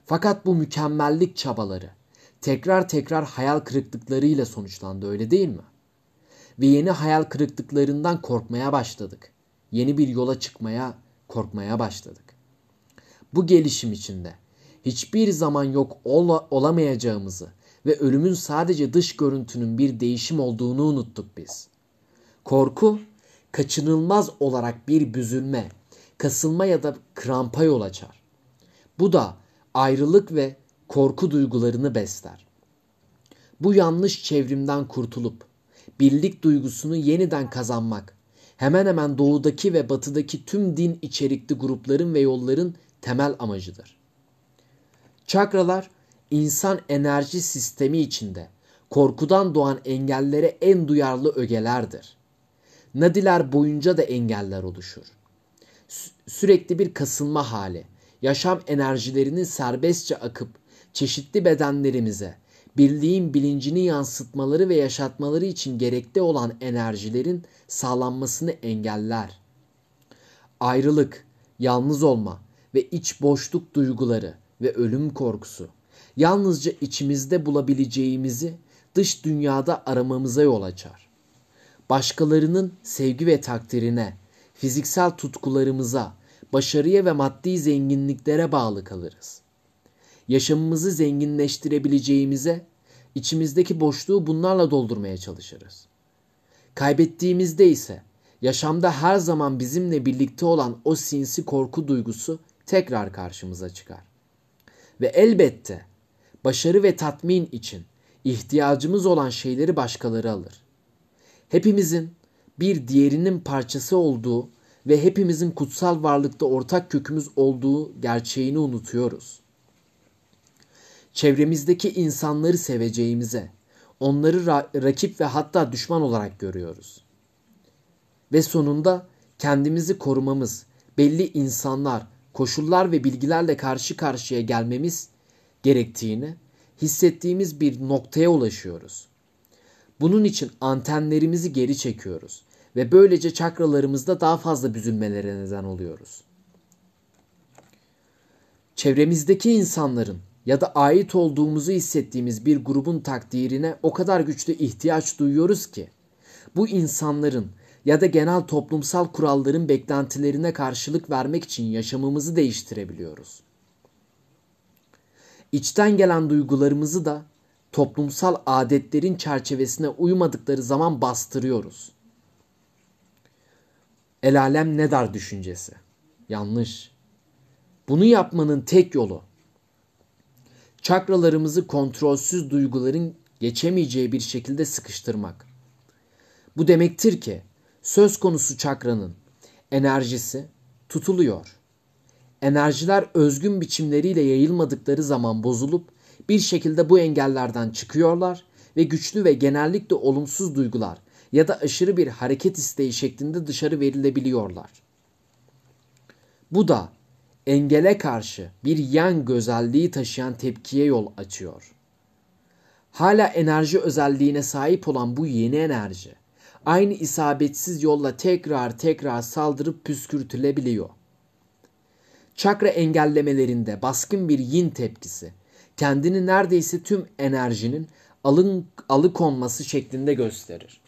Fakat bu mükemmellik çabaları tekrar tekrar hayal kırıklıklarıyla sonuçlandı öyle değil mi? Ve yeni hayal kırıklıklarından korkmaya başladık. Yeni bir yola çıkmaya korkmaya başladık. Bu gelişim içinde hiçbir zaman yok ol olamayacağımızı ve ölümün sadece dış görüntünün bir değişim olduğunu unuttuk biz. Korku kaçınılmaz olarak bir büzülme, kasılma ya da krampa yol açar. Bu da ayrılık ve korku duygularını besler. Bu yanlış çevrimden kurtulup birlik duygusunu yeniden kazanmak hemen hemen doğudaki ve batıdaki tüm din içerikli grupların ve yolların temel amacıdır. Çakralar insan enerji sistemi içinde korkudan doğan engellere en duyarlı ögelerdir. Nadiler boyunca da engeller oluşur. Sürekli bir kasılma hali, yaşam enerjilerinin serbestçe akıp çeşitli bedenlerimize, birliğin bilincini yansıtmaları ve yaşatmaları için gerekli olan enerjilerin sağlanmasını engeller. Ayrılık, yalnız olma ve iç boşluk duyguları ve ölüm korkusu yalnızca içimizde bulabileceğimizi dış dünyada aramamıza yol açar. Başkalarının sevgi ve takdirine, fiziksel tutkularımıza, başarıya ve maddi zenginliklere bağlı kalırız. Yaşamımızı zenginleştirebileceğimize, içimizdeki boşluğu bunlarla doldurmaya çalışırız. Kaybettiğimizde ise yaşamda her zaman bizimle birlikte olan o sinsi korku duygusu tekrar karşımıza çıkar. Ve elbette başarı ve tatmin için ihtiyacımız olan şeyleri başkaları alır. Hepimizin bir diğerinin parçası olduğu ve hepimizin kutsal varlıkta ortak kökümüz olduğu gerçeğini unutuyoruz. Çevremizdeki insanları seveceğimize, onları ra- rakip ve hatta düşman olarak görüyoruz. Ve sonunda kendimizi korumamız, belli insanlar, koşullar ve bilgilerle karşı karşıya gelmemiz gerektiğini hissettiğimiz bir noktaya ulaşıyoruz. Bunun için antenlerimizi geri çekiyoruz ve böylece çakralarımızda daha fazla büzülmelere neden oluyoruz. Çevremizdeki insanların ya da ait olduğumuzu hissettiğimiz bir grubun takdirine o kadar güçlü ihtiyaç duyuyoruz ki bu insanların ya da genel toplumsal kuralların beklentilerine karşılık vermek için yaşamımızı değiştirebiliyoruz. İçten gelen duygularımızı da toplumsal adetlerin çerçevesine uymadıkları zaman bastırıyoruz. El alem ne dar düşüncesi. Yanlış. Bunu yapmanın tek yolu çakralarımızı kontrolsüz duyguların geçemeyeceği bir şekilde sıkıştırmak. Bu demektir ki söz konusu çakranın enerjisi tutuluyor. Enerjiler özgün biçimleriyle yayılmadıkları zaman bozulup bir şekilde bu engellerden çıkıyorlar ve güçlü ve genellikle olumsuz duygular ya da aşırı bir hareket isteği şeklinde dışarı verilebiliyorlar. Bu da engele karşı bir yan özelliği taşıyan tepkiye yol açıyor. Hala enerji özelliğine sahip olan bu yeni enerji aynı isabetsiz yolla tekrar tekrar saldırıp püskürtülebiliyor. Çakra engellemelerinde baskın bir yin tepkisi kendini neredeyse tüm enerjinin alın, alıkonması şeklinde gösterir.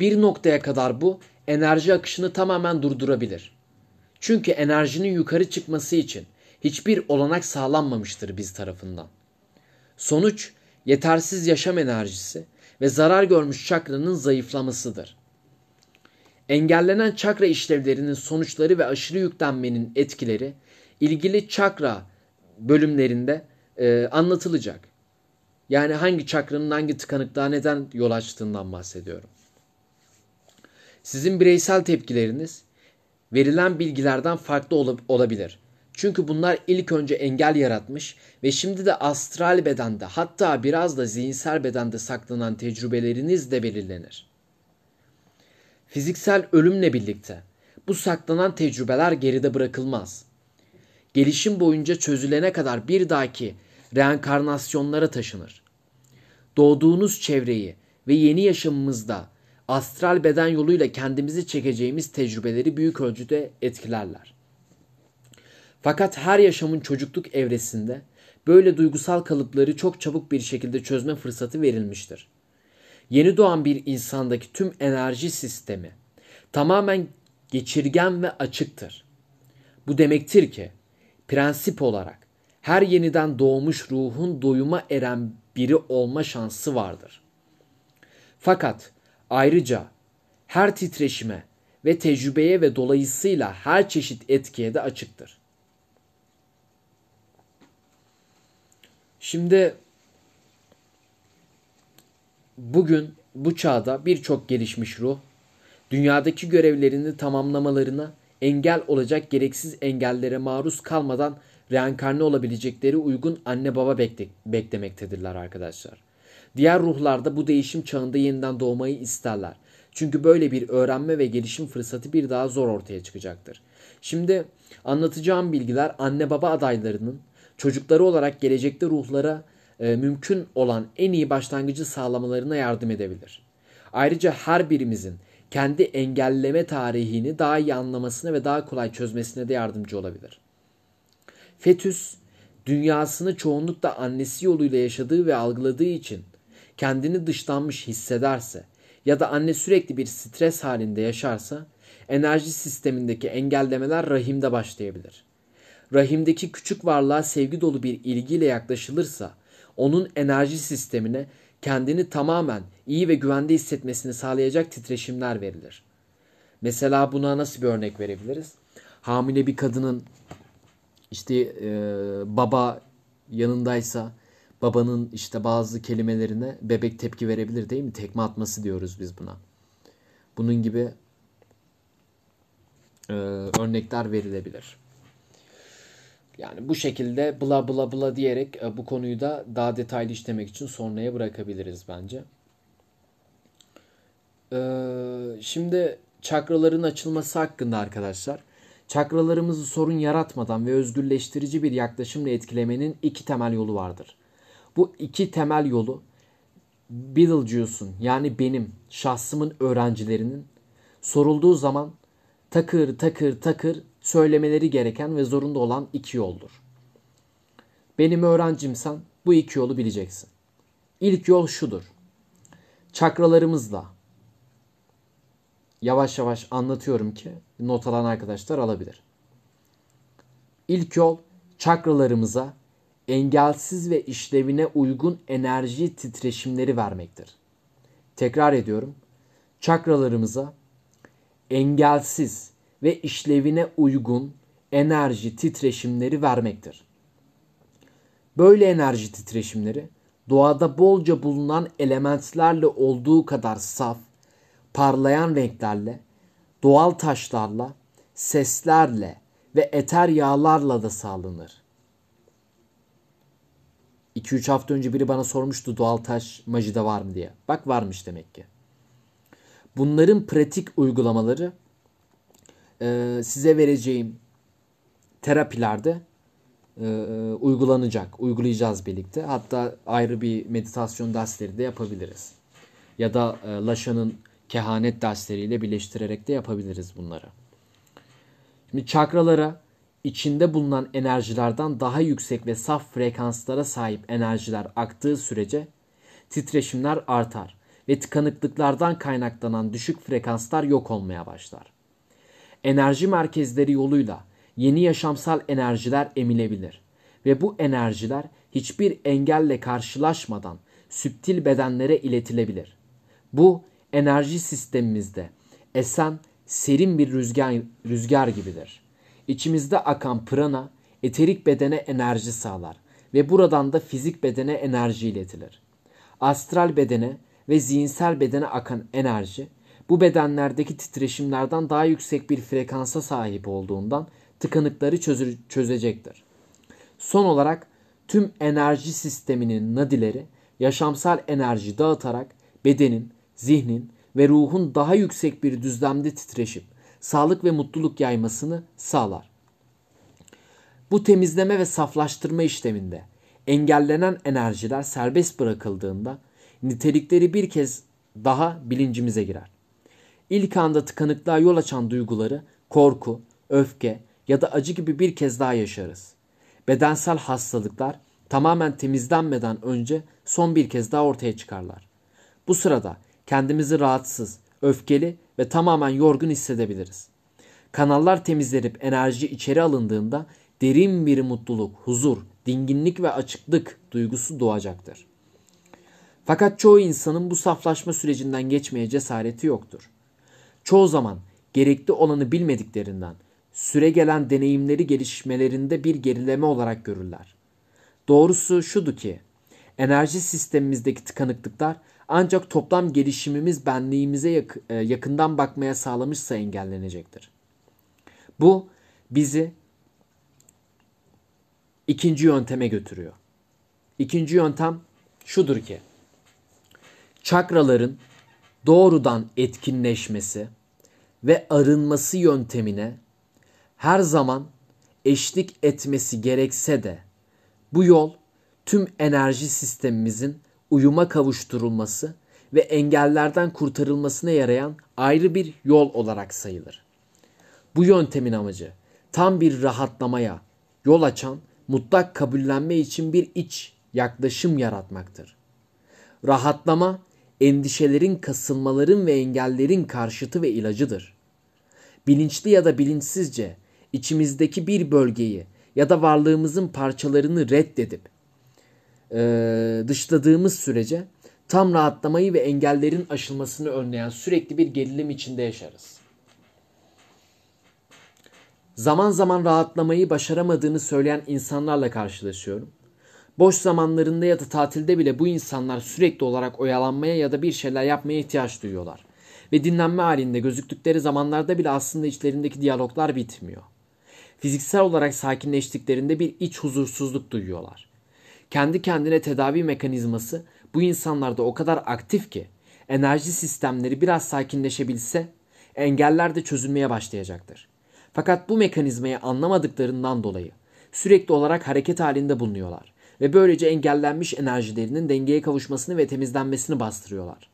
Bir noktaya kadar bu enerji akışını tamamen durdurabilir. Çünkü enerjinin yukarı çıkması için hiçbir olanak sağlanmamıştır biz tarafından. Sonuç yetersiz yaşam enerjisi ve zarar görmüş çakranın zayıflamasıdır. Engellenen çakra işlevlerinin sonuçları ve aşırı yüklenmenin etkileri ilgili çakra bölümlerinde e, anlatılacak. Yani hangi çakranın hangi tıkanıklığa neden yol açtığından bahsediyorum. Sizin bireysel tepkileriniz verilen bilgilerden farklı ol- olabilir. Çünkü bunlar ilk önce engel yaratmış ve şimdi de astral bedende hatta biraz da zihinsel bedende saklanan tecrübeleriniz de belirlenir. Fiziksel ölümle birlikte bu saklanan tecrübeler geride bırakılmaz. Gelişim boyunca çözülene kadar bir dahaki reenkarnasyonlara taşınır. Doğduğunuz çevreyi ve yeni yaşamımızda astral beden yoluyla kendimizi çekeceğimiz tecrübeleri büyük ölçüde etkilerler. Fakat her yaşamın çocukluk evresinde böyle duygusal kalıpları çok çabuk bir şekilde çözme fırsatı verilmiştir. Yeni doğan bir insandaki tüm enerji sistemi tamamen geçirgen ve açıktır. Bu demektir ki prensip olarak her yeniden doğmuş ruhun doyuma eren biri olma şansı vardır. Fakat Ayrıca her titreşime ve tecrübeye ve dolayısıyla her çeşit etkiye de açıktır. Şimdi bugün bu çağda birçok gelişmiş ruh dünyadaki görevlerini tamamlamalarına engel olacak gereksiz engellere maruz kalmadan reenkarne olabilecekleri uygun anne baba bekle beklemektedirler arkadaşlar. Diğer ruhlar da bu değişim çağında yeniden doğmayı isterler. Çünkü böyle bir öğrenme ve gelişim fırsatı bir daha zor ortaya çıkacaktır. Şimdi anlatacağım bilgiler anne baba adaylarının çocukları olarak gelecekte ruhlara e, mümkün olan en iyi başlangıcı sağlamalarına yardım edebilir. Ayrıca her birimizin kendi engelleme tarihini daha iyi anlamasına ve daha kolay çözmesine de yardımcı olabilir. Fetüs dünyasını çoğunlukla annesi yoluyla yaşadığı ve algıladığı için kendini dışlanmış hissederse ya da anne sürekli bir stres halinde yaşarsa enerji sistemindeki engellemeler rahimde başlayabilir. Rahimdeki küçük varlığa sevgi dolu bir ilgiyle yaklaşılırsa onun enerji sistemine kendini tamamen iyi ve güvende hissetmesini sağlayacak titreşimler verilir. Mesela buna nasıl bir örnek verebiliriz? Hamile bir kadının işte e, baba yanındaysa babanın işte bazı kelimelerine bebek tepki verebilir değil mi? Tekme atması diyoruz biz buna. Bunun gibi e, örnekler verilebilir. Yani bu şekilde bla bla bla diyerek e, bu konuyu da daha detaylı işlemek için sonraya bırakabiliriz bence. Ee, şimdi çakraların açılması hakkında arkadaşlar. Çakralarımızı sorun yaratmadan ve özgürleştirici bir yaklaşımla etkilemenin iki temel yolu vardır. Bu iki temel yolu Beetlejuice'un yani benim şahsımın öğrencilerinin sorulduğu zaman takır takır takır söylemeleri gereken ve zorunda olan iki yoldur. Benim öğrencimsen bu iki yolu bileceksin. İlk yol şudur. Çakralarımızla yavaş yavaş anlatıyorum ki not alan arkadaşlar alabilir. İlk yol çakralarımıza engelsiz ve işlevine uygun enerji titreşimleri vermektir. Tekrar ediyorum. Çakralarımıza engelsiz ve işlevine uygun enerji titreşimleri vermektir. Böyle enerji titreşimleri doğada bolca bulunan elementlerle olduğu kadar saf, parlayan renklerle, doğal taşlarla, seslerle ve eter yağlarla da sağlanır. 2-3 hafta önce biri bana sormuştu doğal taş majide var mı diye. Bak varmış demek ki. Bunların pratik uygulamaları e, size vereceğim terapilerde e, uygulanacak. Uygulayacağız birlikte. Hatta ayrı bir meditasyon dersleri de yapabiliriz. Ya da e, Laşa'nın kehanet dersleriyle birleştirerek de yapabiliriz bunları. Şimdi çakralara içinde bulunan enerjilerden daha yüksek ve saf frekanslara sahip enerjiler aktığı sürece titreşimler artar ve tıkanıklıklardan kaynaklanan düşük frekanslar yok olmaya başlar. Enerji merkezleri yoluyla yeni yaşamsal enerjiler emilebilir ve bu enerjiler hiçbir engelle karşılaşmadan süptil bedenlere iletilebilir. Bu enerji sistemimizde esen serin bir rüzgar, rüzgar gibidir. İçimizde akan prana eterik bedene enerji sağlar ve buradan da fizik bedene enerji iletilir. Astral bedene ve zihinsel bedene akan enerji bu bedenlerdeki titreşimlerden daha yüksek bir frekansa sahip olduğundan tıkanıkları çözü çözecektir. Son olarak tüm enerji sisteminin nadileri yaşamsal enerji dağıtarak bedenin, zihnin ve ruhun daha yüksek bir düzlemde titreşip sağlık ve mutluluk yaymasını sağlar. Bu temizleme ve saflaştırma işleminde engellenen enerjiler serbest bırakıldığında nitelikleri bir kez daha bilincimize girer. İlk anda tıkanıklığa yol açan duyguları korku, öfke ya da acı gibi bir kez daha yaşarız. Bedensel hastalıklar tamamen temizlenmeden önce son bir kez daha ortaya çıkarlar. Bu sırada kendimizi rahatsız, öfkeli ve tamamen yorgun hissedebiliriz. Kanallar temizlenip enerji içeri alındığında derin bir mutluluk, huzur, dinginlik ve açıklık duygusu doğacaktır. Fakat çoğu insanın bu saflaşma sürecinden geçmeye cesareti yoktur. Çoğu zaman gerekli olanı bilmediklerinden süre gelen deneyimleri gelişmelerinde bir gerileme olarak görürler. Doğrusu şudur ki enerji sistemimizdeki tıkanıklıklar ancak toplam gelişimimiz benliğimize e, yakından bakmaya sağlamışsa engellenecektir. Bu bizi ikinci yönteme götürüyor. İkinci yöntem şudur ki çakraların doğrudan etkinleşmesi ve arınması yöntemine her zaman eşlik etmesi gerekse de bu yol tüm enerji sistemimizin uyuma kavuşturulması ve engellerden kurtarılmasına yarayan ayrı bir yol olarak sayılır. Bu yöntemin amacı tam bir rahatlamaya yol açan mutlak kabullenme için bir iç yaklaşım yaratmaktır. Rahatlama endişelerin, kasılmaların ve engellerin karşıtı ve ilacıdır. Bilinçli ya da bilinçsizce içimizdeki bir bölgeyi ya da varlığımızın parçalarını reddedip e, dışladığımız sürece tam rahatlamayı ve engellerin aşılmasını önleyen sürekli bir gerilim içinde yaşarız. Zaman zaman rahatlamayı başaramadığını söyleyen insanlarla karşılaşıyorum. Boş zamanlarında ya da tatilde bile bu insanlar sürekli olarak oyalanmaya ya da bir şeyler yapmaya ihtiyaç duyuyorlar. Ve dinlenme halinde gözüktükleri zamanlarda bile aslında içlerindeki diyaloglar bitmiyor. Fiziksel olarak sakinleştiklerinde bir iç huzursuzluk duyuyorlar. Kendi kendine tedavi mekanizması bu insanlarda o kadar aktif ki enerji sistemleri biraz sakinleşebilse engeller de çözülmeye başlayacaktır. Fakat bu mekanizmayı anlamadıklarından dolayı sürekli olarak hareket halinde bulunuyorlar ve böylece engellenmiş enerjilerinin dengeye kavuşmasını ve temizlenmesini bastırıyorlar.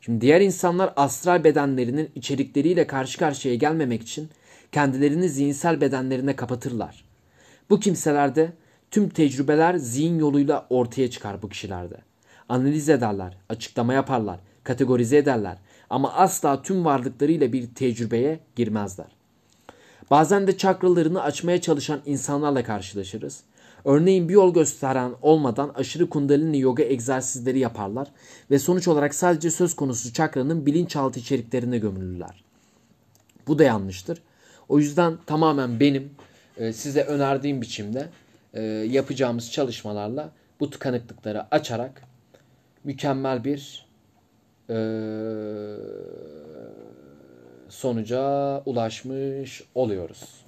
Şimdi diğer insanlar astral bedenlerinin içerikleriyle karşı karşıya gelmemek için kendilerini zihinsel bedenlerine kapatırlar. Bu kimselerde tüm tecrübeler zihin yoluyla ortaya çıkar bu kişilerde. Analiz ederler, açıklama yaparlar, kategorize ederler ama asla tüm varlıklarıyla bir tecrübeye girmezler. Bazen de çakralarını açmaya çalışan insanlarla karşılaşırız. Örneğin bir yol gösteren olmadan aşırı kundalini yoga egzersizleri yaparlar ve sonuç olarak sadece söz konusu çakranın bilinçaltı içeriklerine gömülürler. Bu da yanlıştır. O yüzden tamamen benim e, size önerdiğim biçimde e, yapacağımız çalışmalarla bu tıkanıklıkları açarak mükemmel bir e, sonuca ulaşmış oluyoruz.